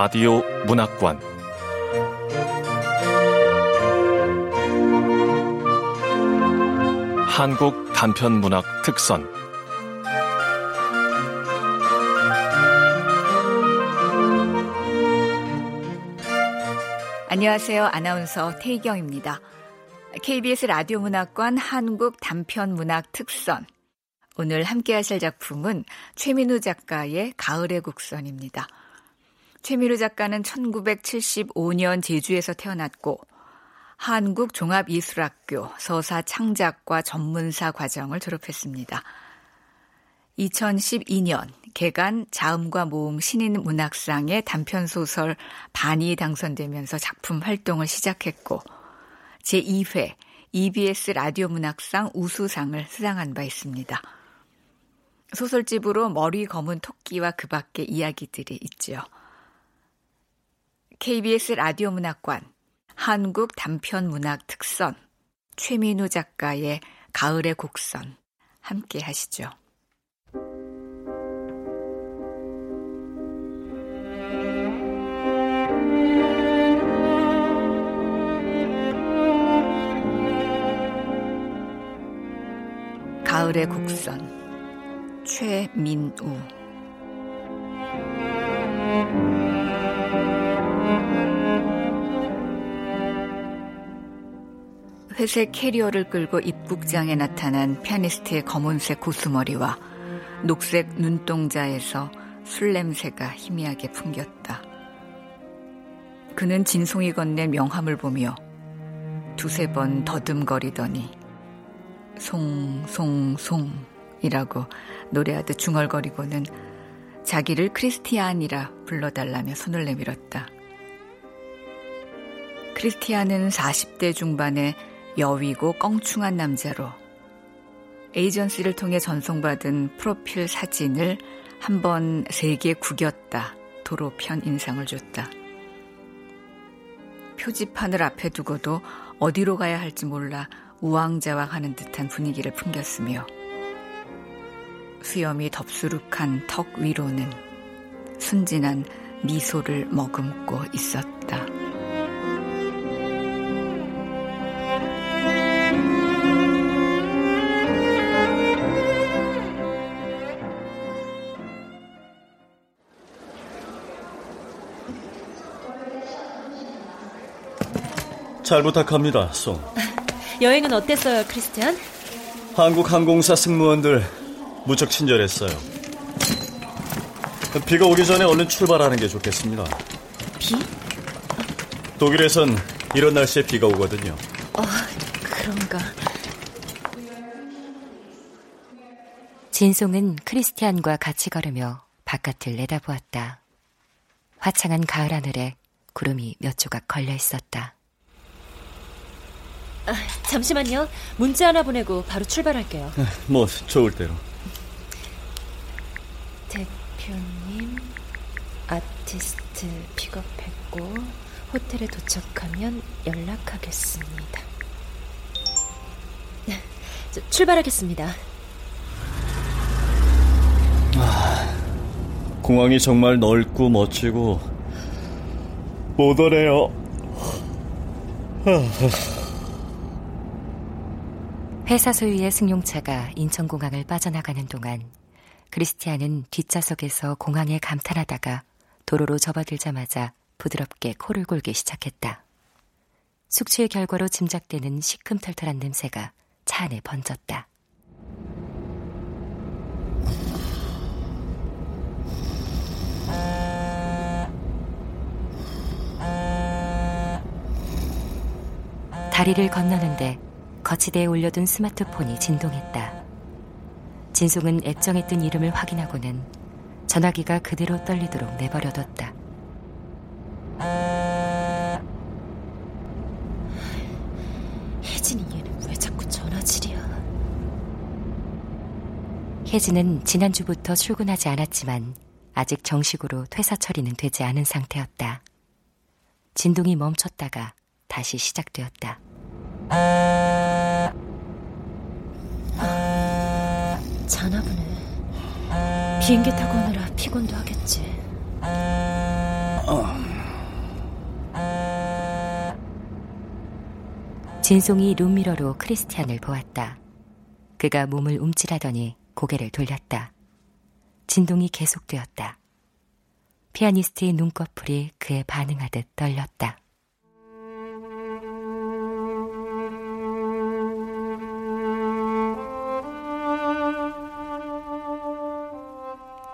라디오 문학관 한국 단편 문학 특선 안녕하세요. 아나운서 태희경입니다. KBS 라디오 문학관 한국 단편 문학 특선 오늘 함께 하실 작품은 최민우 작가의 가을의 곡선입니다. 최민우 작가는 1975년 제주에서 태어났고 한국종합예술학교 서사 창작과 전문사 과정을 졸업했습니다. 2012년 개간 자음과 모음 신인 문학상의 단편 소설 반이 당선되면서 작품 활동을 시작했고 제2회 EBS 라디오 문학상 우수상을 수상한 바 있습니다. 소설집으로 머리 검은 토끼와 그 밖의 이야기들이 있지요. KBS 라디오 문학관 한국 단편 문학 특선 최민우 작가의 가을의 곡선 함께 하시죠. 가을의 곡선 최민우 회색 캐리어를 끌고 입국장에 나타난 피아니스트의 검은색 고수머리와 녹색 눈동자에서 술 냄새가 희미하게 풍겼다. 그는 진송이 건넨 명함을 보며 두세 번 더듬거리더니 송송송 이라고 노래하듯 중얼거리고는 자기를 크리스티안이라 불러달라며 손을 내밀었다. 크리스티안은 40대 중반의 여위고 껑충한 남자로 에이전시를 통해 전송받은 프로필 사진을 한 번 세게 구겼다. 도로 편 인상을 줬다. 표지판을 앞에 두고도 어디로 가야 할지 몰라 우왕좌왕하는 듯한 분위기를 풍겼으며 수염이 덥수룩한 턱 위로는 순진한 미소를 머금고 있었다. 잘 부탁합니다, 송. 여행은 어땠어요, 크리스티안? 한국 항공사 승무원들 무척 친절했어요. 비가 오기 전에 얼른 출발하는 게 좋겠습니다. 비? 독일에선 이런 날씨에 비가 오거든요. 어, 그런가. 진송은 크리스티안과 같이 걸으며 바깥을 내다보았다. 화창한 가을 하늘에 구름이 몇 조각 걸려 있었다. 아, 잠시만요. 문자 하나 보내고 바로 출발할게요. 뭐 좋을 대로. 대표님, 아티스트 픽업했고 호텔에 도착하면 연락하겠습니다. 출발하겠습니다. 아, 공항이 정말 넓고 멋지고 모던해요. 회사 소유의 승용차가 인천공항을 빠져나가는 동안 크리스티안은 뒷좌석에서 공항에 감탄하다가 도로로 접어들자마자 부드럽게 코를 골기 시작했다. 숙취의 결과로 짐작되는 시큼털털한 냄새가 차 안에 번졌다. 다리를 건너는데 거치대에 올려둔 스마트폰이 진동했다. 진송은 액정에 뜬 이름을 확인하고는 전화기가 그대로 떨리도록 내버려뒀다. 혜진이 얘는 왜 자꾸 전화질이야? 혜진은 지난주부터 출근하지 않았지만 아직 정식으로 퇴사 처리는 되지 않은 상태였다. 진동이 멈췄다가 다시 시작되었다. 자나 보네. 비행기 타고 오느라 피곤도 하겠지. 진송이 룸미러로 크리스티안을 보았다. 그가 몸을 움찔하더니 고개를 돌렸다. 진동이 계속되었다. 피아니스트의 눈꺼풀이 그에 반응하듯 떨렸다.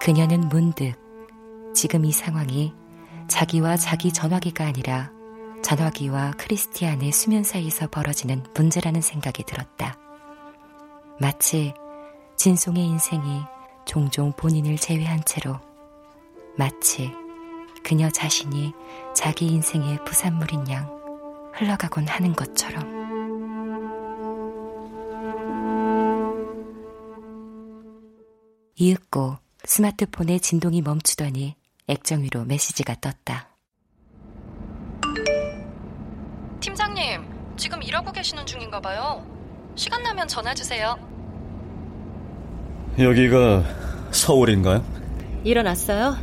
그녀는 문득 지금 이 상황이 자기와 자기 전화기가 아니라 전화기와 크리스티안의 수면 사이에서 벌어지는 문제라는 생각이 들었다. 마치 진송의 인생이 종종 본인을 제외한 채로 마치 그녀 자신이 자기 인생의 부산물인 양 흘러가곤 하는 것처럼. 이윽고 스마트폰의 진동이 멈추더니 액정 위로 메시지가 떴다. 팀장님, 지금 일하고 계시는 중인가 봐요. 시간 나면 전화 주세요. 여기가 서울인가요? 일어났어요?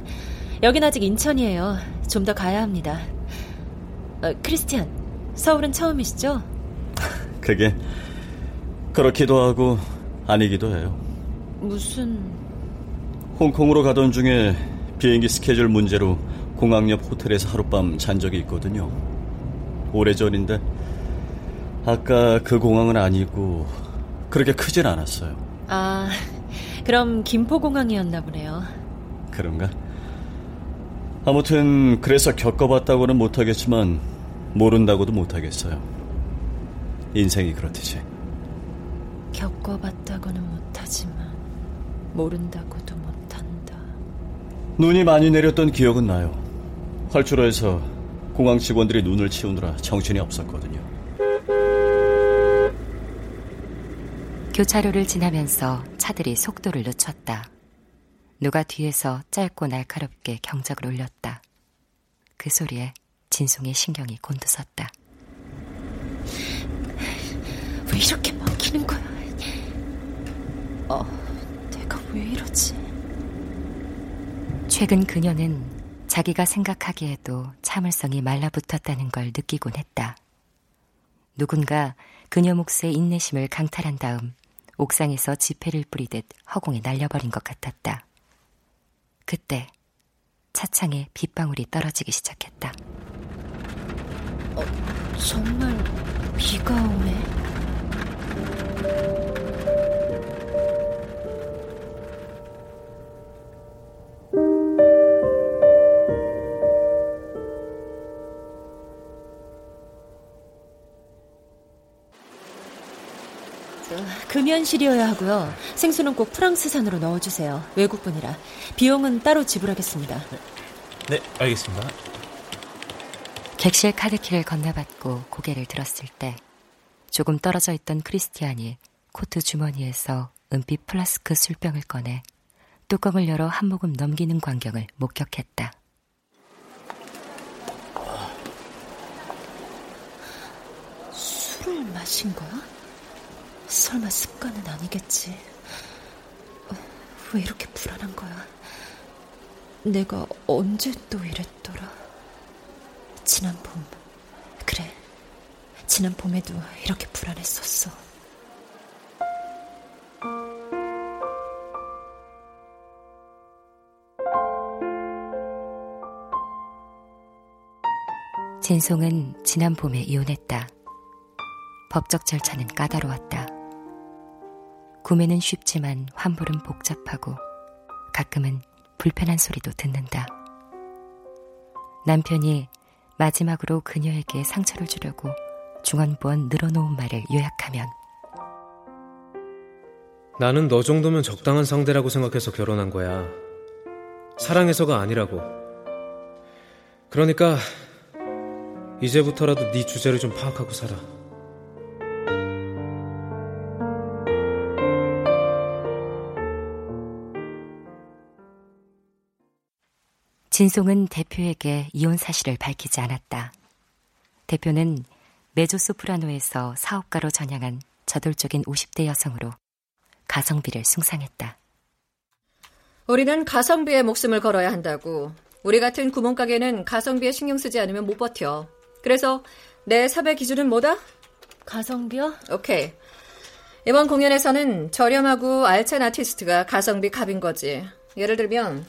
여긴 아직 인천이에요. 좀 더 가야 합니다. 어, 크리스티안, 서울은 처음이시죠? 그게 그렇기도 하고 아니기도 해요. 무슨 홍콩으로 가던 중에 비행기 스케줄 문제로 공항 옆 호텔에서 하룻밤 잔 적이 있거든요. 오래전인데 아까 그 공항은 아니고 그렇게 크진 않았어요. 아, 그럼 김포공항이었나 보네요. 그런가? 아무튼 그래서 겪어봤다고는 못하겠지만 모른다고도 못하겠어요. 인생이 그렇듯이. 겪어봤다고는 못하지만 모른다고도 못. 눈이 많이 내렸던 기억은 나요. 활주로에서 공항 직원들이 눈을 치우느라 정신이 없었거든요. 교차로를 지나면서 차들이 속도를 늦췄다. 누가 뒤에서 짧고 날카롭게 경적을 울렸다. 그 소리에 진송의 신경이 곤두섰다. 왜 이렇게 막히는 거야? 어, 내가 왜 이러지? 최근 그녀는 자기가 생각하기에도 참을성이 말라붙었다는 걸 느끼곤 했다. 누군가 그녀 몫의 인내심을 강탈한 다음 옥상에서 지폐를 뿌리듯 허공에 날려버린 것 같았다. 그때 차창에 빗방울이 떨어지기 시작했다. 어, 정말 비가 오네. 금연실이어야 하고요. 생수는 꼭 프랑스산으로 넣어주세요. 외국분이라. 비용은 따로 지불하겠습니다. 네, 알겠습니다. 객실 카드키를 건네받고 고개를 들었을 때 조금 떨어져 있던 크리스티안이 코트 주머니에서 은빛 플라스크 술병을 꺼내 뚜껑을 열어 한 모금 넘기는 광경을 목격했다. 술을 마신 거야? 설마 습관은 아니겠지. 어, 왜 이렇게 불안한 거야? 내가 언제 또 이랬더라? 지난 봄. 그래. 지난 봄에도 이렇게 불안했었어. 진송은 지난 봄에 이혼했다. 법적 절차는 까다로웠다. 구매는 쉽지만 환불은 복잡하고 가끔은 불편한 소리도 듣는다. 남편이 마지막으로 그녀에게 상처를 주려고 중원부원 늘어놓은 말을 요약하면 나는 너 정도면 적당한 상대라고 생각해서 결혼한 거야. 사랑해서가 아니라고. 그러니까 이제부터라도 네 주제를 좀 파악하고 살아. 진송은 대표에게 이혼 사실을 밝히지 않았다. 대표는 메조 소프라노에서 사업가로 전향한 저돌적인 50대 여성으로 가성비를 숭상했다. 우리는 가성비에 목숨을 걸어야 한다고. 우리 같은 구멍가게는 가성비에 신경 쓰지 않으면 못 버텨. 그래서 내 삽의 기준은 뭐다? 가성비요? 오케이. 이번 공연에서는 저렴하고 알찬 아티스트가 가성비 갑인 거지. 예를 들면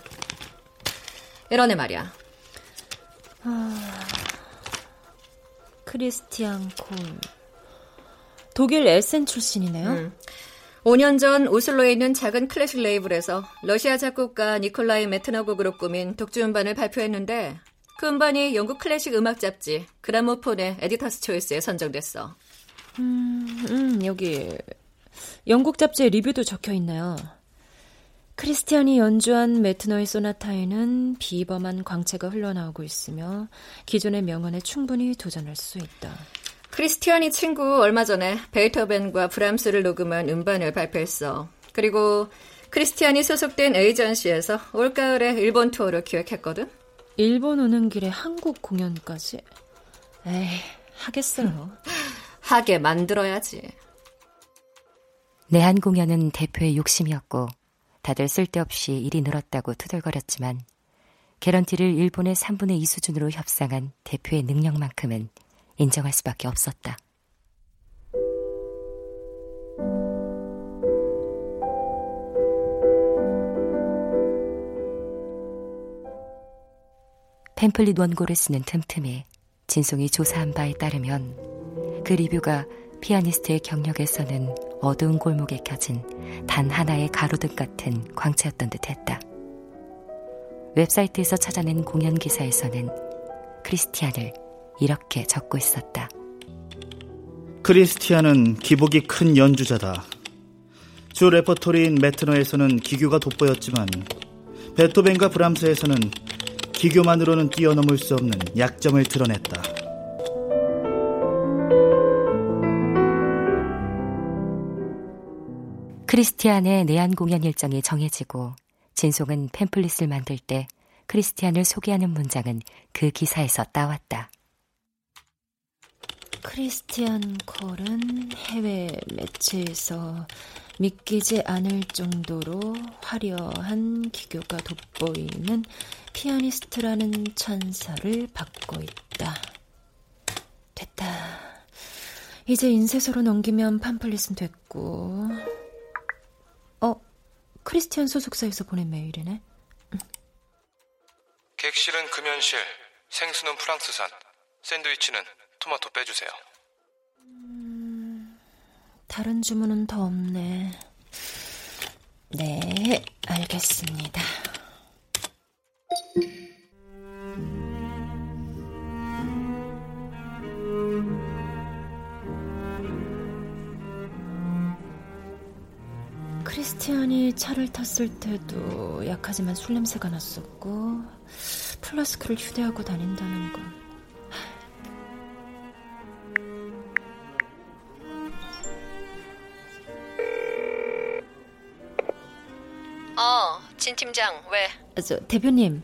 이런 애 말이야. 아... 크리스티안 콜. 독일 에센 출신이네요. 음. 5년 전 오슬로에 있는 작은 클래식 레이블에서 러시아 작곡가 니콜라이 메트너곡으로 꾸민 독주 음반을 발표했는데 그 음반이 영국 클래식 음악 잡지 그라모폰의 에디터스 초이스에 선정됐어. 음, 음, 여기 영국 잡지에 리뷰도 적혀 있나요? 크리스티안이 연주한 메트너의 소나타에는 비범한 광채가 흘러나오고 있으며 기존의 명언에 충분히 도전할 수 있다. 크리스티안이 친구 얼마 전에 베이터벤과 브람스를 녹음한 음반을 발표했어. 그리고 크리스티안이 소속된 에이전시에서 올가을에 일본 투어를 기획했거든. 일본 오는 길에 한국 공연까지? 에이, 하겠어요. 하게 만들어야지. 내한 공연은 대표의 욕심이었고 다들 쓸데없이 일이 늘었다고 투덜거렸지만 개런티를 일본의 3분의 2 수준으로 협상한 대표의 능력만큼은 인정할 수밖에 없었다. 팸플릿 원고를 쓰는 틈틈이 진송이 조사한 바에 따르면 그 리뷰가 피아니스트의 경력에서는 어두운 골목에 켜진 단 하나의 가로등 같은 광채였던 듯 했다. 웹사이트에서 찾아낸 공연 기사에서는 크리스티안을 이렇게 적고 있었다. 크리스티안은 기복이 큰 연주자다. 주 레퍼토리인 메트너에서는 기교가 돋보였지만 베토벤과 브람스에서는 기교만으로는 뛰어넘을 수 없는 약점을 드러냈다. 크리스티안의 내한 공연 일정이 정해지고 진송은 팸플릿을 만들 때 크리스티안을 소개하는 문장은 그 기사에서 따왔다. 크리스티안 콜은 해외 매체에서 믿기지 않을 정도로 화려한 기교가 돋보이는 피아니스트라는 찬사를 받고 있다. 됐다. 이제 인쇄소로 넘기면 팜플릿은 됐고. 어, 크리스티안 소속사에서 보낸 메일이네. 객실은 금연실, 생수는 프랑스산, 샌드위치는 토마토 빼주세요. 음, 다른 주문은 더 없네. 네, 알겠습니다. 크리스티안이 차를 탔을 때도 약하지만 술 냄새가 났었고 플라스크를 휴대하고 다닌다는 건 어, 진 팀장, 왜? 저, 대표님,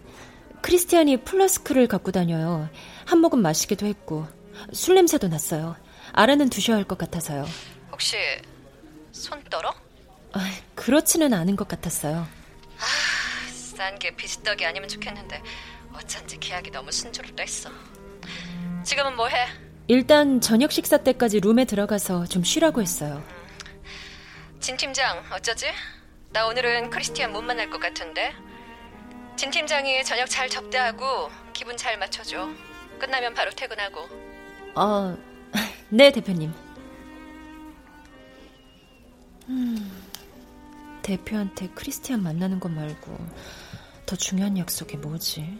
크리스티안이 플라스크를 갖고 다녀요. 한 모금 마시기도 했고, 술 냄새도 났어요. 알아는 두셔야 할 것 같아서요. 혹시, 손 떨어? 아, 그렇지는 않은 것 같았어요. 아, 싼 게 비스떡이 아니면 좋겠는데, 어쩐지 계약이 너무 순조롭다 했어. 지금은 뭐 해? 일단 저녁 식사 때까지 룸에 들어가서 좀 쉬라고 했어요. 진 팀장, 어쩌지? 나 오늘은 크리스티안 못 만날 것 같은데. 진 팀장이 저녁 잘 접대하고 기분 잘 맞춰줘. 끝나면 바로 퇴근하고. 어, 네 대표님. 음, 대표한테 크리스티안 만나는 것 말고 더 중요한 약속이 뭐지?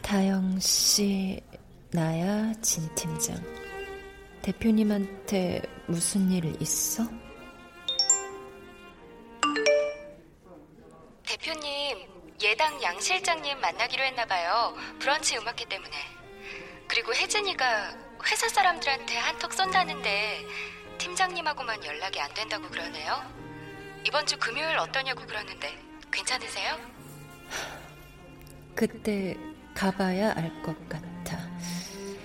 다영 씨, 나야 진 팀장. 대표님한테 무슨 일 있어? 대표님, 예당 양 실장님 만나기로 했나 봐요. 브런치 음악회 때문에. 그리고 혜진이가 회사 사람들한테 한턱 쏜다는데 팀장님하고만 연락이 안 된다고 그러네요. 이번 주 금요일 어떠냐고 그러는데 괜찮으세요? 그때 가봐야 알 것 같아.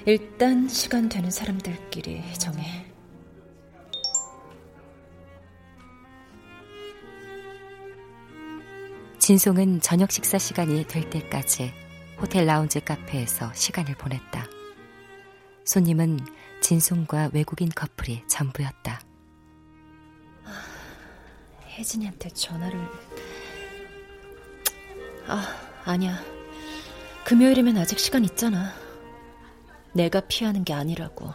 일단 시간 되는 사람들끼리 정해. 진송은 저녁 식사 시간이 될 때까지 호텔 라운지 카페에서 시간을 보냈다. 손님은 진송과 외국인 커플이 전부였다. 혜진이한테 전화를... 아, 아니야. 금요일이면 아직 시간 있잖아. 내가 피하는 게 아니라고.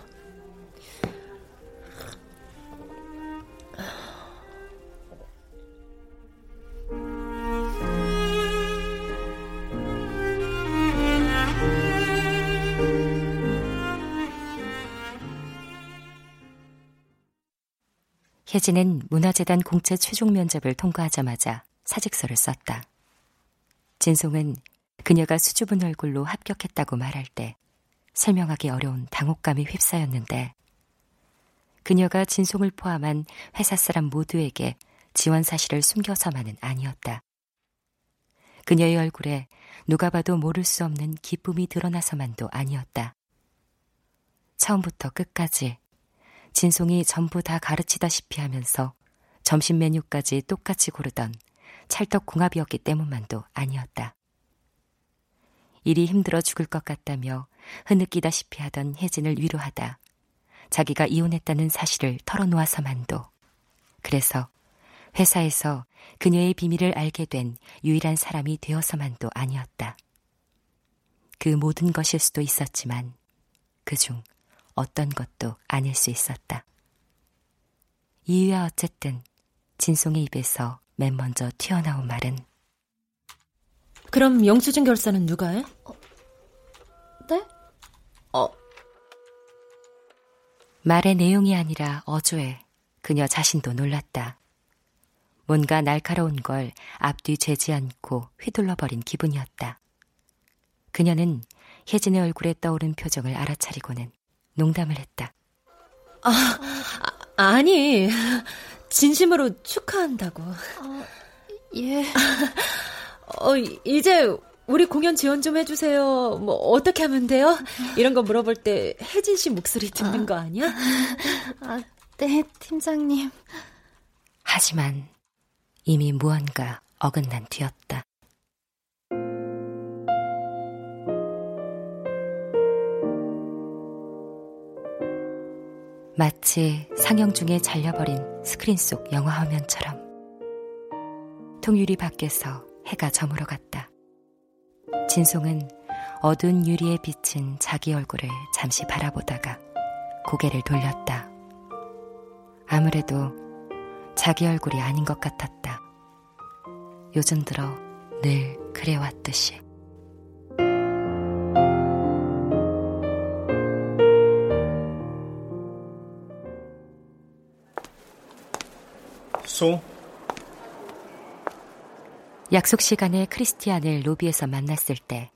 혜진은 문화재단 공채 최종 면접을 통과하자마자 사직서를 썼다. 진송은 그녀가 수줍은 얼굴로 합격했다고 말할 때 설명하기 어려운 당혹감이 휩싸였는데 그녀가 진송을 포함한 회사 사람 모두에게 지원 사실을 숨겨서만은 아니었다. 그녀의 얼굴에 누가 봐도 모를 수 없는 기쁨이 드러나서만도 아니었다. 처음부터 끝까지 진송이 전부 다 가르치다시피 하면서 점심 메뉴까지 똑같이 고르던 찰떡궁합이었기 때문만도 아니었다. 일이 힘들어 죽을 것 같다며 흐느끼다시피 하던 혜진을 위로하다 자기가 이혼했다는 사실을 털어놓아서만도 그래서 회사에서 그녀의 비밀을 알게 된 유일한 사람이 되어서만도 아니었다. 그 모든 것일 수도 있었지만 그중 어떤 것도 아닐 수 있었다. 이유야 어쨌든 진송의 입에서 맨 먼저 튀어나온 말은 그럼 영수증 결사는 누가 해? 어, 네? 어. 말의 내용이 아니라 어조에 그녀 자신도 놀랐다. 뭔가 날카로운 걸 앞뒤 재지 않고 휘둘러버린 기분이었다. 그녀는 혜진의 얼굴에 떠오른 표정을 알아차리고는 농담을 했다. 아, 아니 진심으로 축하한다고. 아, 예. 어, 이제 우리 공연 지원 좀 해주세요. 뭐, 어떻게 하면 돼요? 이런 거 물어볼 때 혜진 씨 목소리 듣는 아, 거 아니야? 아, 네, 팀장님. 하지만 이미 무언가 어긋난 뒤였다. 마치 상영 중에 잘려버린 스크린 속 영화 화면처럼 통유리 밖에서 해가 저물어 갔다. 진송은 어두운 유리에 비친 자기 얼굴을 잠시 바라보다가 고개를 돌렸다. 아무래도 자기 얼굴이 아닌 것 같았다. 요즘 들어 늘 그래왔듯이. 소? 약속 시간에 크리스티안을 로비에서 만났을 때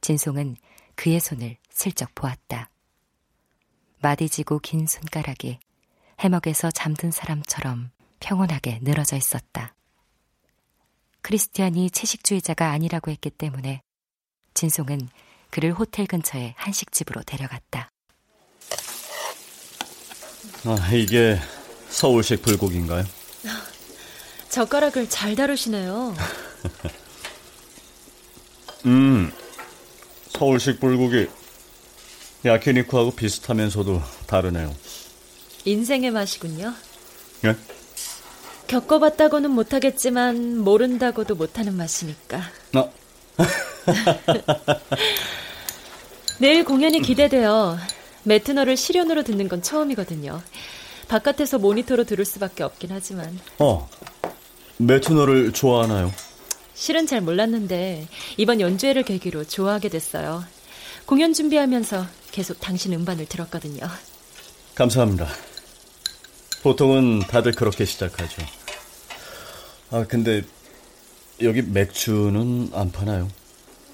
진송은 그의 손을 슬쩍 보았다. 마디지고 긴 손가락이 해먹에서 잠든 사람처럼 평온하게 늘어져 있었다. 크리스티안이 채식주의자가 아니라고 했기 때문에 진송은 그를 호텔 근처의 한식집으로 데려갔다. 아, 이게 서울식 불고기인가요? 젓가락을 잘 다루시네요. 음, 서울식 불고기 야키니쿠하고 비슷하면서도 다르네요. 인생의 맛이군요. 예? 겪어봤다고는 못하겠지만 모른다고도 못하는 맛이니까. 어. 내일 공연이 기대돼요. 매트너를 실연으로 듣는 건 처음이거든요. 바깥에서 모니터로 들을 수밖에 없긴 하지만. 어, 매튜너를 좋아하나요? 실은 잘 몰랐는데 이번 연주회를 계기로 좋아하게 됐어요. 공연 준비하면서 계속 당신 음반을 들었거든요. 감사합니다. 보통은 다들 그렇게 시작하죠. 아, 근데 여기 맥주는 안 파나요?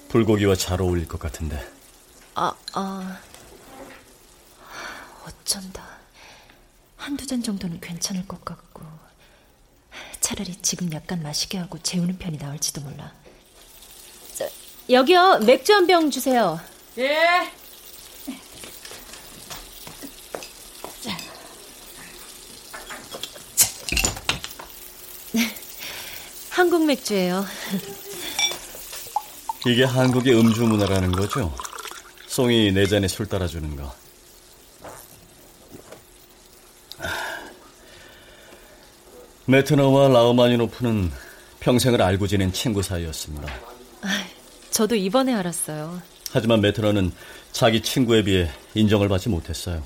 불고기와 잘 어울릴 것 같은데. 아, 아. 어쩐다. 한두 잔 정도는 괜찮을 것 같고. 차라리 지금 약간 마시게 하고 재우는 편이 나을지도 몰라. 저, 여기요, 맥주 한 병 주세요. 예. 한국 맥주예요. 이게 한국의 음주 문화라는 거죠? 송이 네 잔에 술 따라주는 거. 메트너와 라우마니노프는 평생을 알고 지낸 친구 사이였습니다. 아, 저도 이번에 알았어요. 하지만 메트너는 자기 친구에 비해 인정을 받지 못했어요.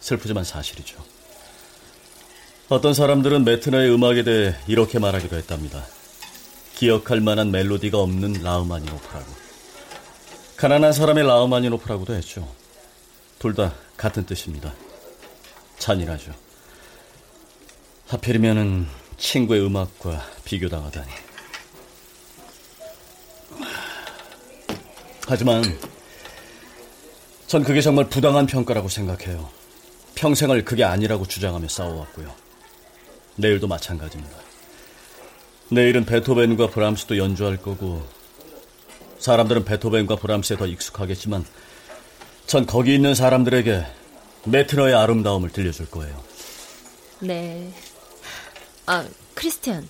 슬프지만 사실이죠. 어떤 사람들은 메트너의 음악에 대해 이렇게 말하기도 했답니다. 기억할 만한 멜로디가 없는 라우마니노프라고. 가난한 사람의 라우마니노프라고도 했죠. 둘 다 같은 뜻입니다. 잔인하죠. 하필이면은 친구의 음악과 비교당하다니. 하지만 전 그게 정말 부당한 평가라고 생각해요. 평생을 그게 아니라고 주장하며 싸워왔고요. 내일도 마찬가지입니다. 내일은 베토벤과 브람스도 연주할 거고 사람들은 베토벤과 브람스에 더 익숙하겠지만 전 거기 있는 사람들에게 메트너의 아름다움을 들려줄 거예요. 네. 아, 크리스티안.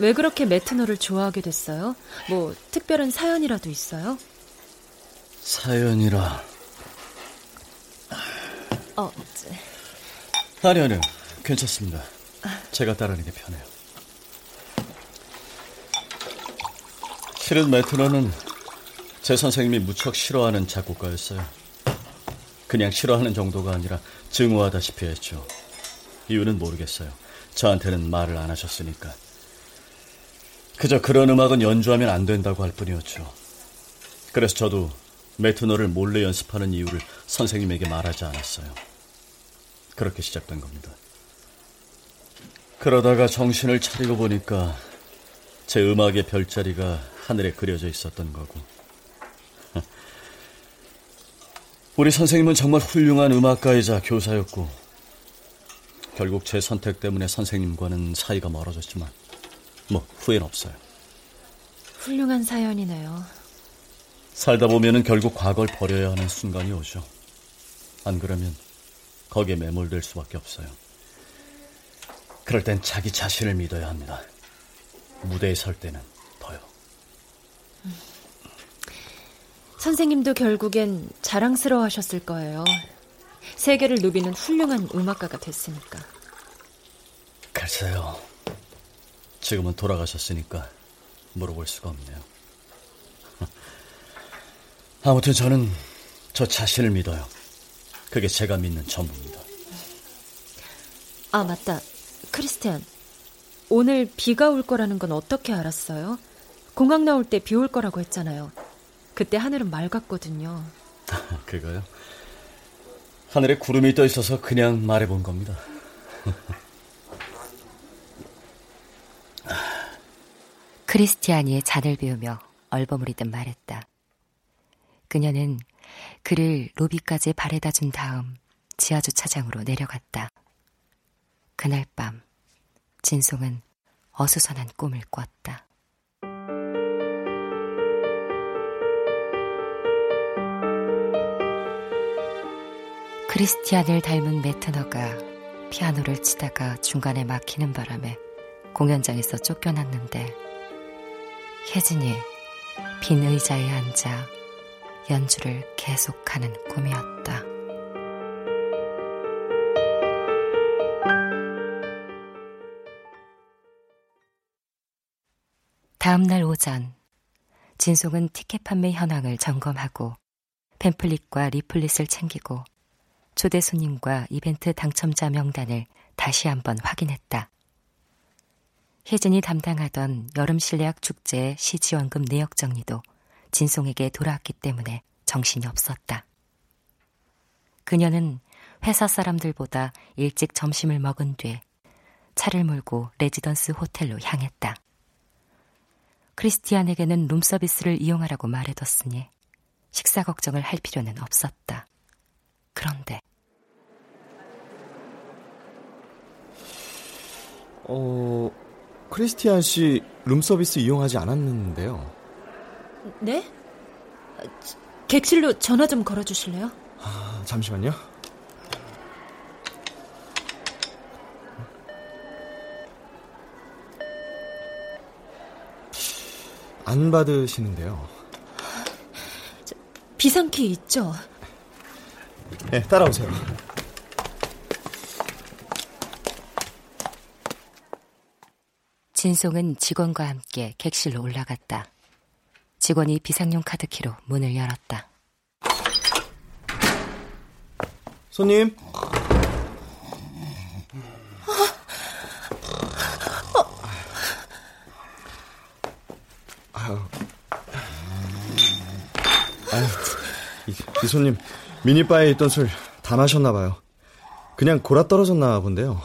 왜 그렇게 메트너를 좋아하게 됐어요? 뭐 특별한 사연이라도 있어요? 사연이라. 어, 아니 아니요. 괜찮습니다. 제가 따르는 게 편해요. 실은 메트너는 제 선생님이 무척 싫어하는 작곡가였어요. 그냥 싫어하는 정도가 아니라 증오하다시피 했죠. 이유는 모르겠어요. 저한테는 말을 안 하셨으니까. 그저 그런 음악은 연주하면 안 된다고 할 뿐이었죠. 그래서 저도 메트너를 몰래 연습하는 이유를 선생님에게 말하지 않았어요. 그렇게 시작된 겁니다. 그러다가 정신을 차리고 보니까 제 음악의 별자리가 하늘에 그려져 있었던 거고. 우리 선생님은 정말 훌륭한 음악가이자 교사였고, 결국 제 선택 때문에 선생님과는 사이가 멀어졌지만, 뭐, 후회는 없어요. 훌륭한 사연이네요. 살다 보면은 결국 과거를 버려야 하는 순간이 오죠. 안 그러면 거기에 매몰될 수밖에 없어요. 그럴 땐 자기 자신을 믿어야 합니다. 무대에 설 때는 더요. 선생님도 결국엔 자랑스러워 하셨을 거예요. 세계를 누비는 훌륭한 음악가가 됐으니까. 글쎄요. 지금은 돌아가셨으니까 물어볼 수가 없네요. 아무튼 저는 저 자신을 믿어요. 그게 제가 믿는 전부입니다. 아, 맞다. 크리스티안. 오늘 비가 올 거라는 건 어떻게 알았어요? 공항 나올 때 비 올 거라고 했잖아요. 그때 하늘은 맑았거든요. 그거요? 하늘에 구름이 떠 있어서 그냥 말해본 겁니다. 크리스티안이 잔을 비우며 얼버무리듯 말했다. 그녀는 그를 로비까지 바래다 준 다음 지하 주차장으로 내려갔다. 그날 밤 진송은 어수선한 꿈을 꿨다. 크리스티안을 닮은 메트너가 피아노를 치다가 중간에 막히는 바람에 공연장에서 쫓겨났는데 혜진이 빈 의자에 앉아 연주를 계속하는 꿈이었다. 다음 날 오전, 진송은 티켓 판매 현황을 점검하고 팸플릿과 리플릿을 챙기고 초대 손님과 이벤트 당첨자 명단을 다시 한번 확인했다. 혜진이 담당하던 여름 실내악 축제의 시지원금 내역 정리도 진송에게 돌아왔기 때문에 정신이 없었다. 그녀는 회사 사람들보다 일찍 점심을 먹은 뒤에 차를 몰고 레지던스 호텔로 향했다. 크리스티안에게는 룸서비스를 이용하라고 말해뒀으니 식사 걱정을 할 필요는 없었다. 그런데 어, 크리스티안 씨 룸서비스 이용하지 않았는데요. 네? 객실로 전화 좀 걸어주실래요? 아, 잠시만요. 안 받으시는데요. 비상키 있죠? 네, 따라오세요. 진송은 직원과 함께 객실로 올라갔다. 직원이 비상용 카드키로 문을 열었다. 손님. 아유. 아유, 이, 이 손님 미니바에 있던 술 다 마셨나 봐요. 그냥 골아 떨어졌나 본데요.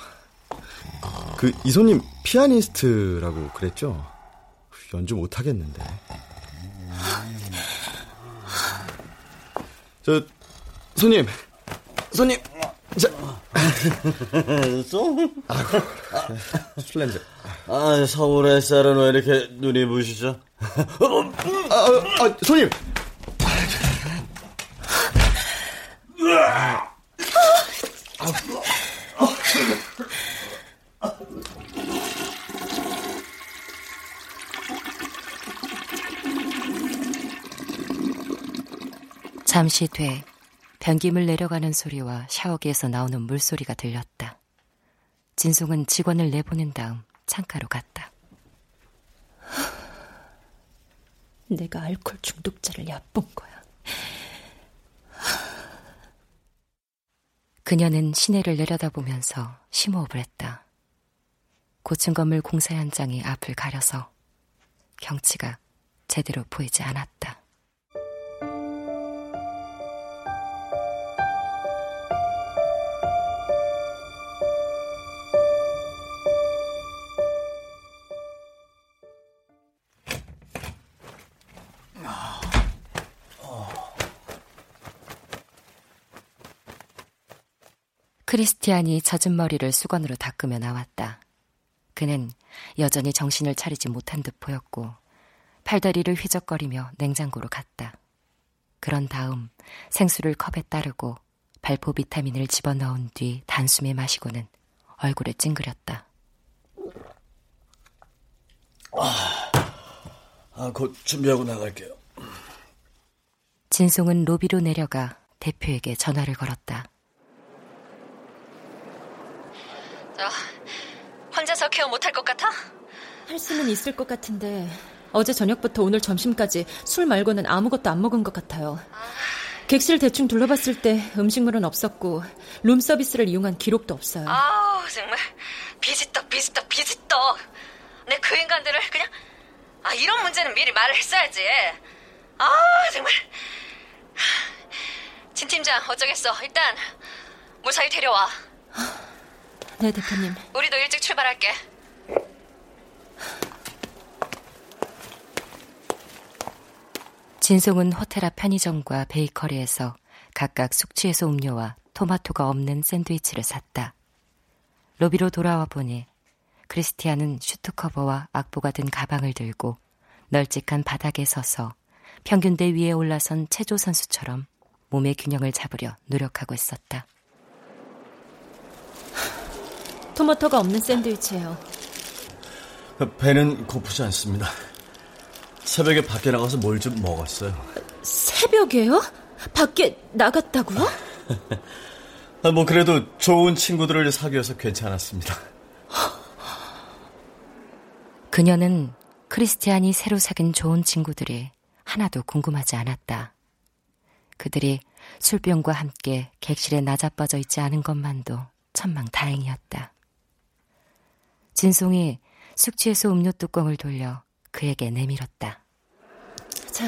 그 이손님 피아니스트라고 그랬죠? 연주 못 하겠는데. 저 손님, 손님, 자, 송? 술렌즈. 아, 서울 햇살은 왜 이렇게 눈이 부시죠? 아, 아, 아, 손님. 잠시 뒤 변기물 내려가는 소리와 샤워기에서 나오는 물소리가 들렸다. 진송은 직원을 내보낸 다음 창가로 갔다. 내가 알코올 중독자를 얕본 거야. 그녀는 시내를 내려다보면서 심호흡을 했다. 고층 건물 공사 현장이 앞을 가려서 경치가 제대로 보이지 않았다. 크리스티안이 젖은 머리를 수건으로 닦으며 나왔다. 그는 여전히 정신을 차리지 못한 듯 보였고 팔다리를 휘적거리며 냉장고로 갔다. 그런 다음 생수를 컵에 따르고 발포 비타민을 집어넣은 뒤 단숨에 마시고는 얼굴에 찡그렸다. 아, 아, 곧 준비하고 나갈게요. 진송은 로비로 내려가 대표에게 전화를 걸었다. 저, 혼자서 케어 못할 것 같아? 할 수는 있을 것 같은데 어제 저녁부터 오늘 점심까지 술 말고는 아무것도 안 먹은 것 같아요. 객실 대충 둘러봤을 때 음식물은 없었고 룸 서비스를 이용한 기록도 없어요. 아우 정말 비지떡 비지떡 비지떡. 내 그 인간들을 그냥 아 이런 문제는 미리 말을 했어야지. 아 정말. 진 팀장 어쩌겠어. 일단 무사히 데려와. 네 대표님. 우리도 일찍 출발할게. 진송은 호텔 앞 편의점과 베이커리에서 각각 숙취해소 음료와 토마토가 없는 샌드위치를 샀다. 로비로 돌아와 보니 크리스티안은 슈트 커버와 악보가 든 가방을 들고 널찍한 바닥에 서서 평균대 위에 올라선 체조 선수처럼 몸의 균형을 잡으려 노력하고 있었다. 토마토가 없는 샌드위치예요. 배는 고프지 않습니다. 새벽에 밖에 나가서 뭘 좀 먹었어요. 새벽에요? 밖에 나갔다고요? 아, 뭐 그래도 좋은 친구들을 사귀어서 괜찮았습니다. 그녀는 크리스티안이 새로 사귄 좋은 친구들이 하나도 궁금하지 않았다. 그들이 술병과 함께 객실에 낮아빠져 있지 않은 것만도 천만 다행이었다. 진송이 숙취해소 음료 뚜껑을 돌려 그에게 내밀었다. 자,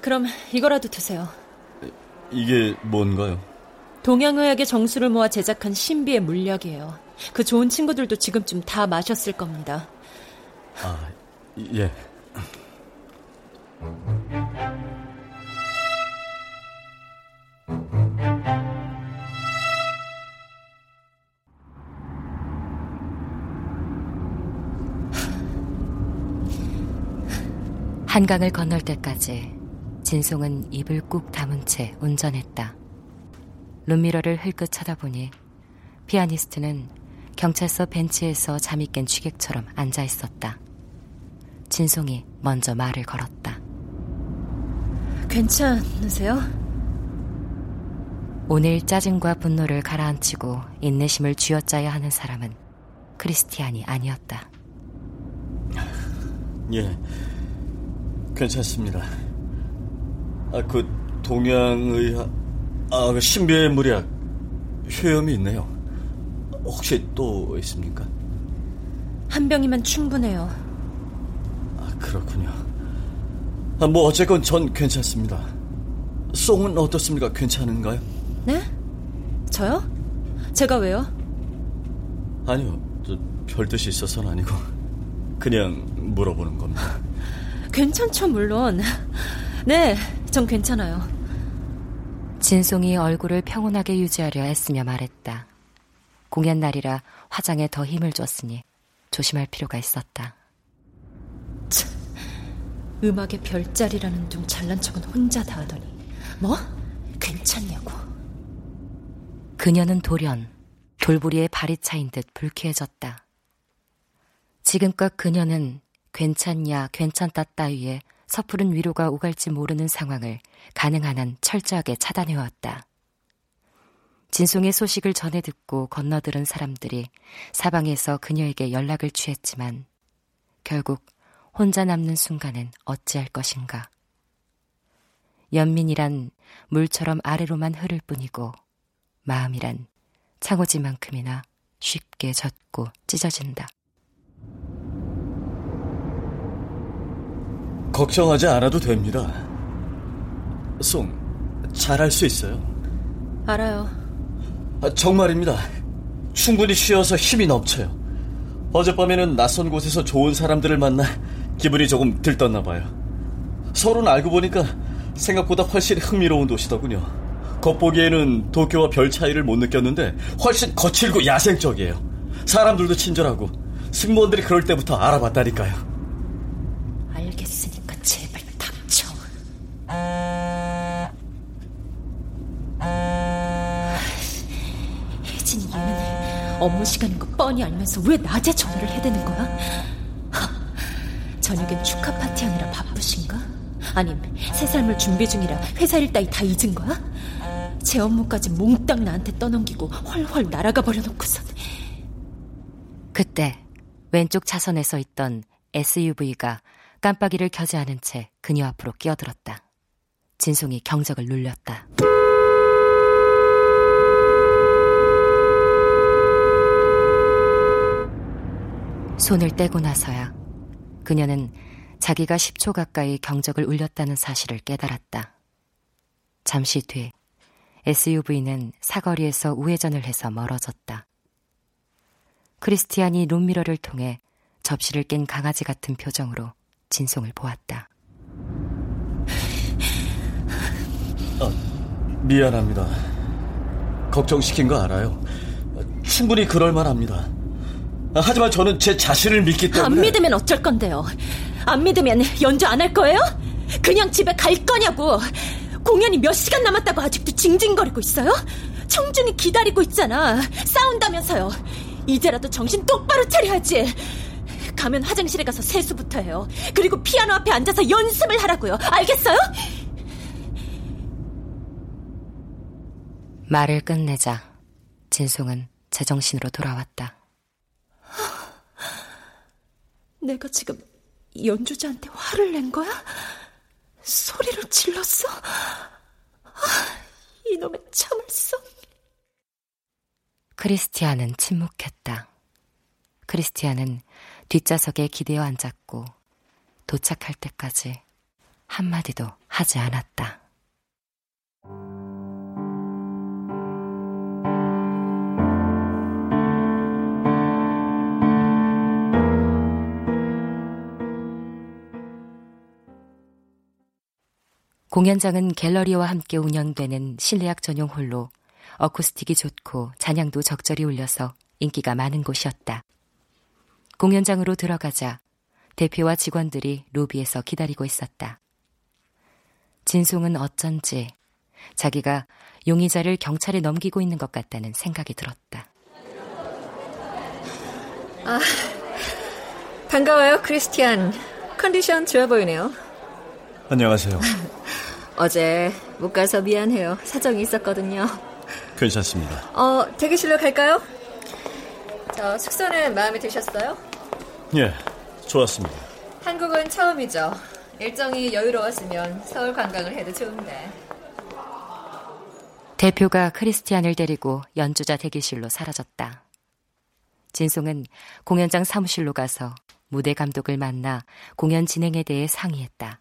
그럼 이거라도 드세요. 이게 뭔가요? 동양의학의 정수를 모아 제작한 신비의 물약이에요. 그 좋은 친구들도 지금쯤 다 마셨을 겁니다. 아, 예. 한강을 건널 때까지 진송은 입을 꾹 다문 채 운전했다. 룸미러를 흘끗 쳐다보니 피아니스트는 경찰서 벤치에서 잠이 깬 취객처럼 앉아 있었다. 진송이 먼저 말을 걸었다. 괜찮으세요? 오늘 짜증과 분노를 가라앉히고 인내심을 쥐어짜야 하는 사람은 크리스티안이 아니었다. 예, 괜찮습니다. 아, 그 동양의 아, 그 신비의 무리학 효염이 있네요. 혹시 또 있습니까? 한 병이면 충분해요. 아, 그렇군요. 아, 뭐 어쨌건 전 괜찮습니다. 송은 어떻습니까? 괜찮은가요? 네? 저요? 제가 왜요? 아니요, 별 뜻이 있어서는 아니고 그냥 물어보는 겁니다. 괜찮죠, 물론. 네, 전 괜찮아요. 진송이 얼굴을 평온하게 유지하려 애쓰며 말했다. 공연 날이라 화장에 더 힘을 줬으니 조심할 필요가 있었다. 참, 음악의 별자리라는 둥 잘난 척은 혼자 다 하더니 뭐? 괜찮냐고. 그녀는 돌연 돌부리에 발이 차인 듯 불쾌해졌다. 지금껏 그녀는 괜찮냐, 괜찮다 따위에 섣부른 위로가 오갈지 모르는 상황을 가능한 한 철저하게 차단해왔다. 진송의 소식을 전해 듣고 건너들은 사람들이 사방에서 그녀에게 연락을 취했지만 결국 혼자 남는 순간엔 어찌할 것인가. 연민이란 물처럼 아래로만 흐를 뿐이고 마음이란 창호지만큼이나 쉽게 젖고 찢어진다. 걱정하지 않아도 됩니다. 송, 잘할 수 있어요. 알아요. 아, 정말입니다. 충분히 쉬어서 힘이 넘쳐요. 어젯밤에는 낯선 곳에서 좋은 사람들을 만나 기분이 조금 들떴나 봐요. 서로는 알고 보니까 생각보다 훨씬 흥미로운 도시더군요. 겉보기에는 도쿄와 별 차이를 못 느꼈는데 훨씬 거칠고 야생적이에요. 사람들도 친절하고 승무원들이 그럴 때부터 알아봤다니까요. 알겠으니까 제발 닥쳐. 혜진이 얘는 업무 시간인 거 뻔히 알면서 왜 낮에 전화를 해대는 거야? 저녁엔 축하 파티 하느라 바쁘신가? 아님 새 삶을 준비 중이라 회사 일 따위 다 잊은 거야? 제 업무까지 몽땅 나한테 떠넘기고 헐헐 날아가 버려놓고선 그때 왼쪽 차선에 서 있던 SUV가 깜빡이를 켜지 않은 채 그녀 앞으로 끼어들었다. 진송이 경적을 눌렸다. 손을 떼고 나서야 그녀는 자기가 10초 가까이 경적을 울렸다는 사실을 깨달았다. 잠시 뒤 SUV는 사거리에서 우회전을 해서 멀어졌다. 크리스티안이 룸미러를 통해 접시를 깬 강아지 같은 표정으로 진송을 보았다. 아, 미안합니다. 걱정시킨 거 알아요. 충분히 그럴 만합니다. 하지만 저는 제 자신을 믿기 때문에 안 믿으면 어쩔 건데요. 안 믿으면 연주 안 할 거예요? 그냥 집에 갈 거냐고. 공연이 몇 시간 남았다고 아직도 징징거리고 있어요? 청준이 기다리고 있잖아. 싸운다면서요. 이제라도 정신 똑바로 차려야지. 가면 화장실에 가서 세수부터 해요. 그리고 피아노 앞에 앉아서 연습을 하라고요. 알겠어요? 말을 끝내자 진송은 제정신으로 돌아왔다. 내가 지금 연주자한테 화를 낸 거야? 소리를 질렀어? 아, 이놈의 참을성. 크리스티안은 침묵했다. 크리스티안은 뒷좌석에 기대어 앉았고 도착할 때까지 한마디도 하지 않았다. 공연장은 갤러리와 함께 운영되는 실내악 전용 홀로 어쿠스틱이 좋고 잔향도 적절히 울려서 인기가 많은 곳이었다. 공연장으로 들어가자 대표와 직원들이 로비에서 기다리고 있었다. 진송은 어쩐지 자기가 용의자를 경찰에 넘기고 있는 것 같다는 생각이 들었다. 아, 반가워요, 크리스티안. 컨디션 좋아 보이네요. 안녕하세요. 어제 못 가서 미안해요. 사정이 있었거든요. 괜찮습니다. 어, 대기실로 갈까요? 저 숙소는 마음에 드셨어요? 예, 좋았습니다. 한국은 처음이죠. 일정이 여유로웠으면 서울 관광을 해도 좋은데. 대표가 크리스티안을 데리고 연주자 대기실로 사라졌다. 진송은 공연장 사무실로 가서 무대 감독을 만나 공연 진행에 대해 상의했다.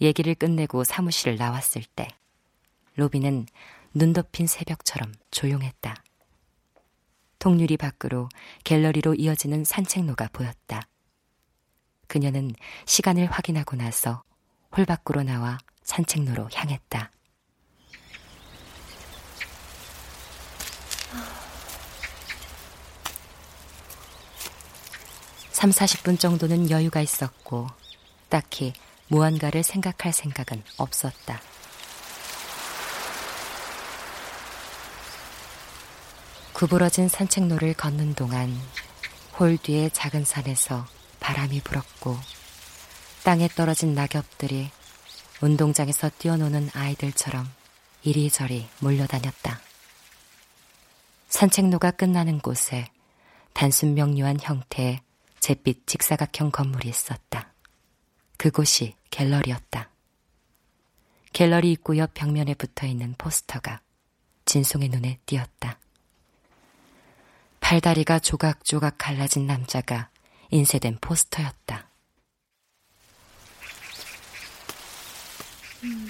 얘기를 끝내고 사무실을 나왔을 때 로비는 눈 덮인 새벽처럼 조용했다. 통유리 밖으로 갤러리로 이어지는 산책로가 보였다. 그녀는 시간을 확인하고 나서 홀 밖으로 나와 산책로로 향했다. 3, 40분 정도는 여유가 있었고 딱히 무언가를 생각할 생각은 없었다. 구부러진 산책로를 걷는 동안 홀 뒤의 작은 산에서 바람이 불었고 땅에 떨어진 낙엽들이 운동장에서 뛰어노는 아이들처럼 이리저리 몰려다녔다. 산책로가 끝나는 곳에 단순 명료한 형태의 잿빛 직사각형 건물이 있었다. 그곳이 갤러리였다. 갤러리 입구 옆 벽면에 붙어 있는 포스터가 진송의 눈에 띄었다. 팔다리가 조각조각 갈라진 남자가 인쇄된 포스터였다. 음,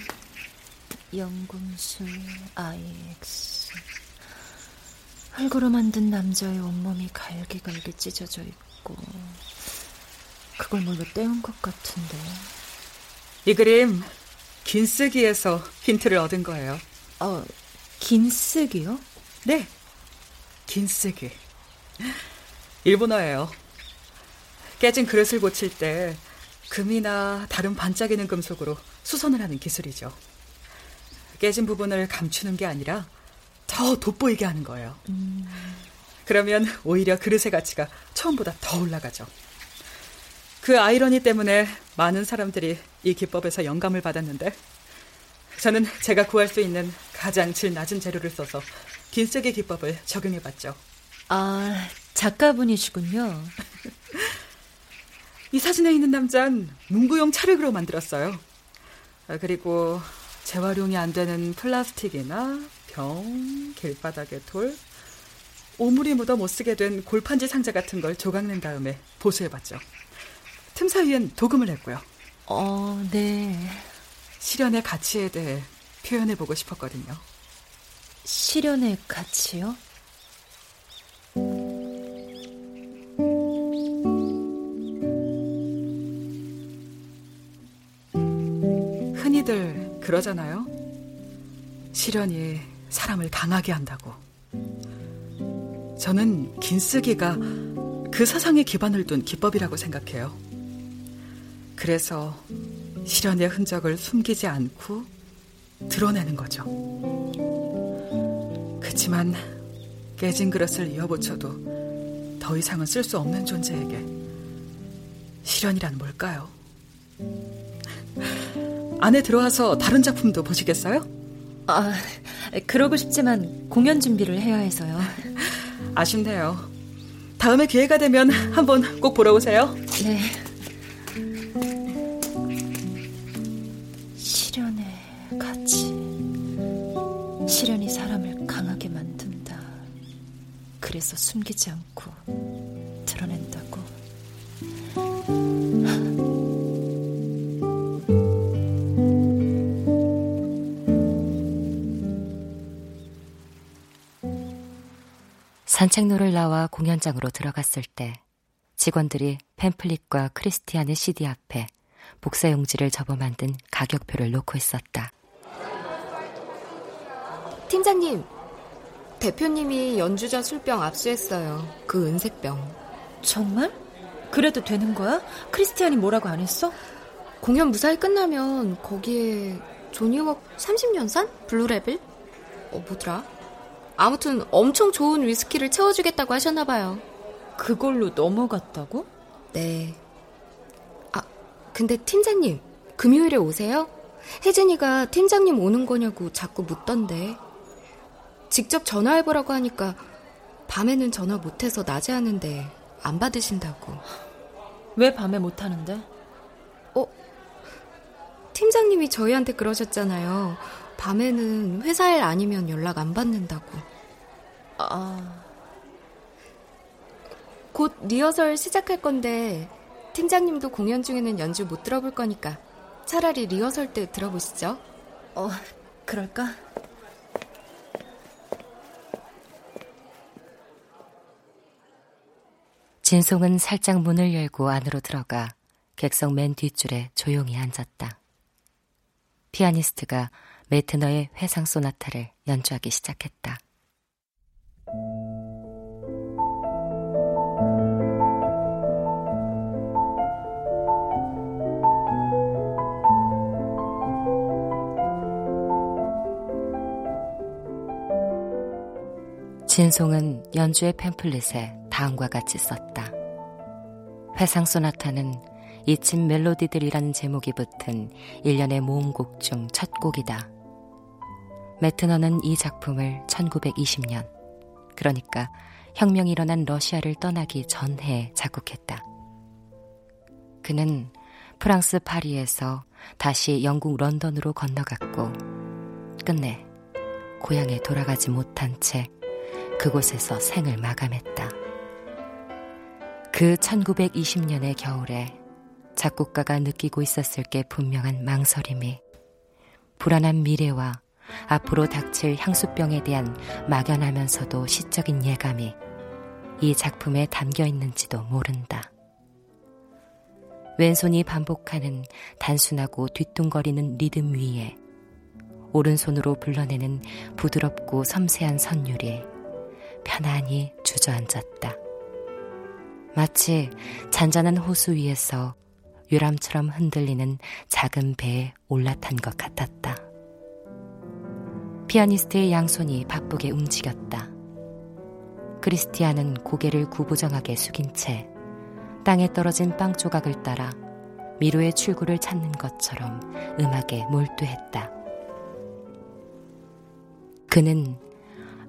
영금술 IX 흙으로 만든 남자의 온몸이 갈기갈기 찢어져 있고 그걸 뭘로 떼운 것 같은데 이 그림 긴쓰기에서 힌트를 얻은 거예요. 어, 긴쓰기요? 네, 긴쓰기. 일본어예요. 깨진 그릇을 고칠 때 금이나 다른 반짝이는 금속으로 수선을 하는 기술이죠. 깨진 부분을 감추는 게 아니라 더 돋보이게 하는 거예요. 음. 그러면 오히려 그릇의 가치가 처음보다 더 올라가죠. 그 아이러니 때문에 많은 사람들이 이 기법에서 영감을 받았는데 저는 제가 구할 수 있는 가장 질 낮은 재료를 써서 긴쓰기 기법을 적용해 봤죠. 아, 작가분이시군요. 이 사진에 있는 남자는 문구용 찰흙으로 만들었어요. 아, 그리고 재활용이 안 되는 플라스틱이나 병, 길바닥의 돌, 오물이 묻어 못 쓰게 된 골판지 상자 같은 걸 조각낸 다음에 보수해봤죠. 틈 사이엔 도금을 했고요. 어, 네. 실현의 가치에 대해 표현해보고 싶었거든요. 실현의 가치요? 흔히들 그러잖아요. 실현이 사람을 강하게 한다고. 저는 긴 쓰기가 그 사상에 기반을 둔 기법이라고 생각해요. 그래서 실현의 흔적을 숨기지 않고 드러내는 거죠. 그치만 깨진 그릇을 이어붙여도 더 이상은 쓸 수 없는 존재에게 실현이란 뭘까요? 안에 들어와서 다른 작품도 보시겠어요? 아, 그러고 싶지만 공연 준비를 해야 해서요. 아쉽네요. 다음에 기회가 되면 한번 꼭 보러 오세요. 네. 그래서 숨기지 않고 드러낸다고. 산책로를 나와 공연장으로 들어갔을 때 직원들이 팸플릿과 크리스티안의 CD 앞에 복사 용지를 접어 만든 가격표를 놓고 있었다. 팀장님, 대표님이 연주자 술병 압수했어요. 그 은색병. 정말? 그래도 되는 거야? 크리스티안이 뭐라고 안 했어? 공연 무사히 끝나면 거기에 조니웍 30년산? 블루라벨? 어, 뭐더라? 아무튼 엄청 좋은 위스키를 채워주겠다고 하셨나봐요. 그걸로 넘어갔다고? 네. 아, 근데 팀장님, 금요일에 오세요? 혜진이가 팀장님 오는 거냐고 자꾸 묻던데. 직접 전화해보라고 하니까 밤에는 전화 못해서 낮에 하는데 안 받으신다고. 왜 밤에 못 하는데? 어? 팀장님이 저희한테 그러셨잖아요. 밤에는 회사 일 아니면 연락 안 받는다고. 아. 곧 리허설 시작할 건데 팀장님도 공연 중에는 연주 못 들어볼 거니까 차라리 리허설 때 들어보시죠. 어, 그럴까? 진송은 살짝 문을 열고 안으로 들어가 객석 맨 뒷줄에 조용히 앉았다. 피아니스트가 메트너의 회상 소나타를 연주하기 시작했다. 진송은 연주의 팸플릿에 다음과 같이 썼다. 회상 소나타는 이친 멜로디들이라는 제목이 붙은 일련의 모음곡 중 첫 곡이다. 매트너는 이 작품을 1920년, 그러니까 혁명이 일어난 러시아를 떠나기 전해 작곡했다. 그는 프랑스 파리에서 다시 영국 런던으로 건너갔고, 끝내 고향에 돌아가지 못한 채 그곳에서 생을 마감했다. 그 1920년의 겨울에 작곡가가 느끼고 있었을 게 분명한 망설임이 불안한 미래와 앞으로 닥칠 향수병에 대한 막연하면서도 시적인 예감이 이 작품에 담겨 있는지도 모른다. 왼손이 반복하는 단순하고 뒤뚱거리는 리듬 위에 오른손으로 불러내는 부드럽고 섬세한 선율이 편안히 주저앉았다. 마치 잔잔한 호수 위에서 유람처럼 흔들리는 작은 배에 올라탄 것 같았다. 피아니스트의 양손이 바쁘게 움직였다. 크리스티아는 고개를 구부정하게 숙인 채 땅에 떨어진 빵 조각을 따라 미로의 출구를 찾는 것처럼 음악에 몰두했다. 그는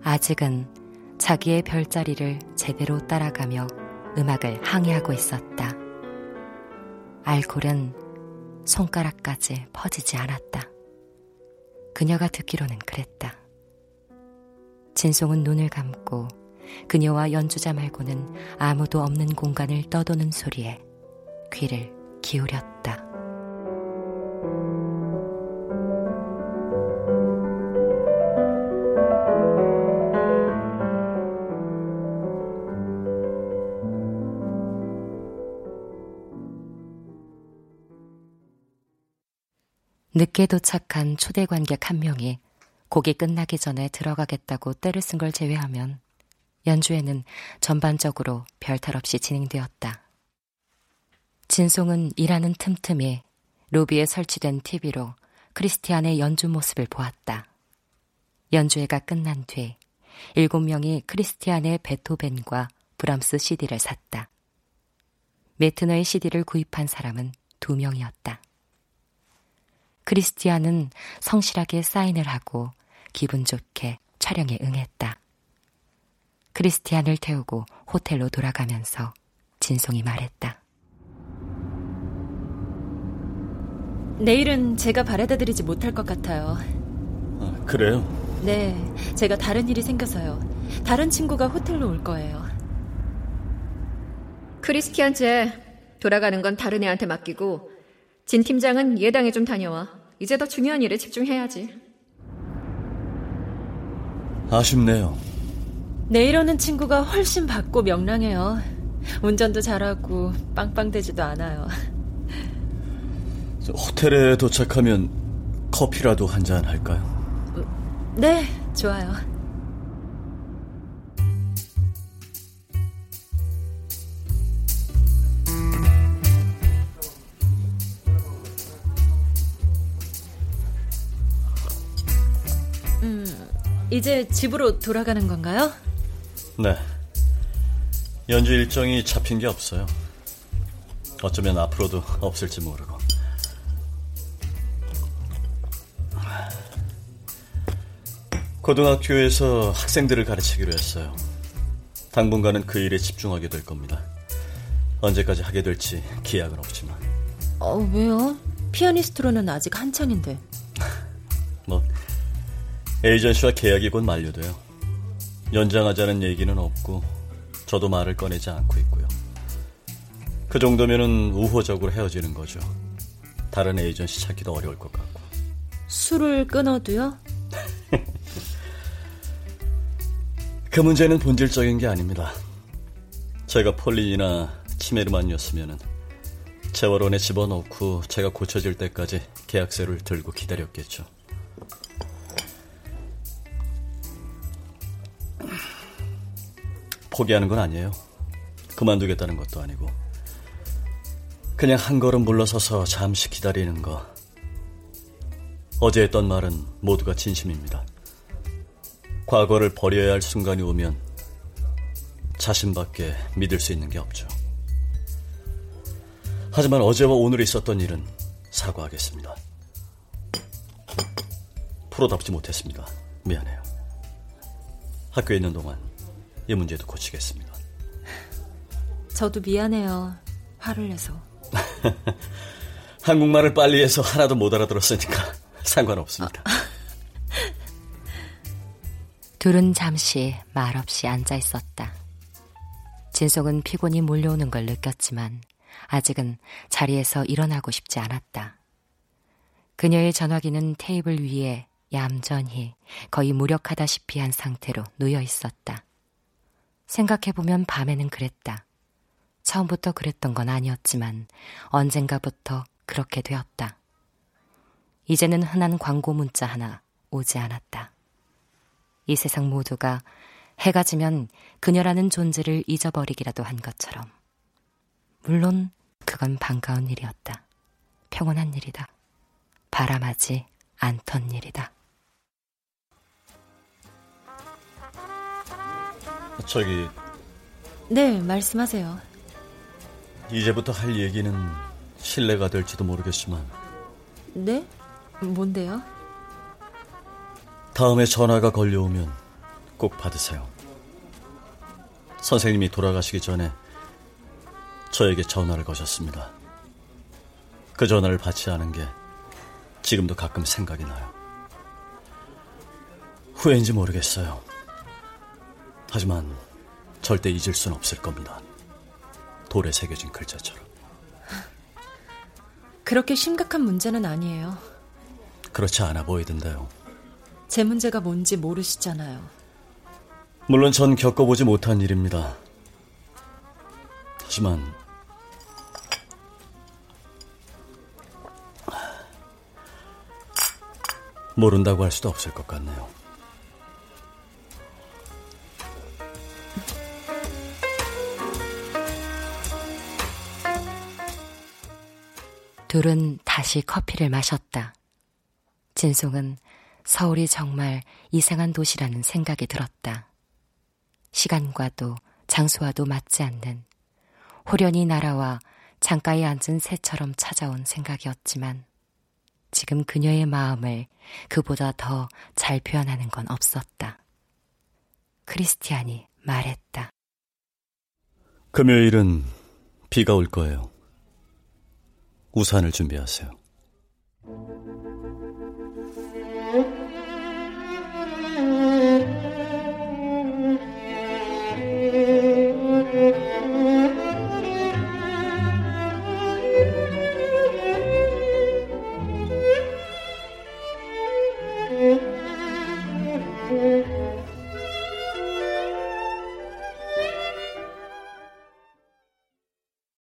아직은 자기의 별자리를 제대로 따라가며 음악을 항해하고 있었다. 알콜은 손가락까지 퍼지지 않았다. 그녀가 듣기로는 그랬다. 진송은 눈을 감고 그녀와 연주자 말고는 아무도 없는 공간을 떠도는 소리에 귀를 기울였다. 늦게 도착한 초대 관객 한 명이 곡이 끝나기 전에 들어가겠다고 때를 쓴 걸 제외하면 연주회는 전반적으로 별탈 없이 진행되었다. 진송은 일하는 틈틈이 로비에 설치된 TV로 크리스티안의 연주 모습을 보았다. 연주회가 끝난 뒤 일곱 명이 크리스티안의 베토벤과 브람스 CD를 샀다. 메트너의 CD를 구입한 사람은 두 명이었다. 크리스티안은 성실하게 사인을 하고 기분 좋게 촬영에 응했다. 크리스티안을 태우고 호텔로 돌아가면서 진송이 말했다. 내일은 제가 바래다 드리지 못할 것 같아요. 아, 그래요? 네, 제가 다른 일이 생겨서요. 다른 친구가 호텔로 올 거예요. 크리스티안 제 돌아가는 건 다른 애한테 맡기고 진 팀장은 예당에 좀 다녀와. 이제 더 중요한 일에 집중해야지. 아쉽네요. 내일 오는 친구가 훨씬 밝고 명랑해요. 운전도 잘하고 빵빵대지도 않아요. 호텔에 도착하면 커피라도 한 잔 할까요? 네, 좋아요. 이제 집으로 돌아가는 건가요? 네. 연주 일정이 잡힌 게 없어요. 어쩌면 앞으로도 없을지 모르고. 고등학교에서 학생들을 가르치기로 했어요. 당분간은 그 일에 집중하게 될 겁니다. 언제까지 하게 될지 기약은 없지만. 어, 왜요? 피아니스트로는 아직 한창인데. 뭐, 에이전시와 계약이 곧 만료돼요. 연장하자는 얘기는 없고, 저도 말을 꺼내지 않고 있고요. 그 정도면은 우호적으로 헤어지는 거죠. 다른 에이전시 찾기도 어려울 것 같고. 술을 끊어도요? 그 문제는 본질적인 게 아닙니다. 제가 폴린이나 치메르만이었으면 재활원에 집어넣고 제가 고쳐질 때까지 계약서를 들고 기다렸겠죠. 포기하는 건 아니에요. 그만두겠다는 것도 아니고. 그냥 한 걸음 물러서서 잠시 기다리는 거. 어제 했던 말은 모두가 진심입니다. 과거를 버려야 할 순간이 오면 자신밖에 믿을 수 있는 게 없죠. 하지만 어제와 오늘 있었던 일은 사과하겠습니다. 프로답지 못했습니다. 미안해요. 학교에 있는 동안 이 문제도 고치겠습니다. 저도 미안해요. 화를 내서. 한국말을 빨리 해서 하나도 못 알아들었으니까 상관없습니다. 둘은 잠시 말없이 앉아 있었다. 진속은 피곤이 몰려오는 걸 느꼈지만 아직은 자리에서 일어나고 싶지 않았다. 그녀의 전화기는 테이블 위에 얌전히 거의 무력하다시피 한 상태로 놓여 있었다. 생각해보면 밤에는 그랬다. 처음부터 그랬던 건 아니었지만 언젠가부터 그렇게 되었다. 이제는 흔한 광고 문자 하나 오지 않았다. 이 세상 모두가 해가 지면 그녀라는 존재를 잊어버리기라도 한 것처럼. 물론 그건 반가운 일이었다. 평온한 일이다. 바람하지 않던 일이다. 저기 네, 말씀하세요. 이제부터 할 얘기는 신뢰가 될지도 모르겠지만 네? 뭔데요? 다음에 전화가 걸려오면 꼭 받으세요. 선생님이 돌아가시기 전에 저에게 전화를 거셨습니다. 그 전화를 받지 않은 게 지금도 가끔 생각이 나요. 후회인지 모르겠어요. 하지만 절대 잊을 순 없을 겁니다. 돌에 새겨진 글자처럼. 그렇게 심각한 문제는 아니에요. 그렇지 않아 보이던데요. 제 문제가 뭔지 모르시잖아요. 물론 전 겪어보지 못한 일입니다. 하지만 모른다고 할 수도 없을 것 같네요. 둘은 다시 커피를 마셨다. 진송은 서울이 정말 이상한 도시라는 생각이 들었다. 시간과도 장소와도 맞지 않는 호련히 날아와 창가에 앉은 새처럼 찾아온 생각이었지만 지금 그녀의 마음을 그보다 더 잘 표현하는 건 없었다. 크리스티안이 말했다. 금요일은 비가 올 거예요. 우산을 준비하세요.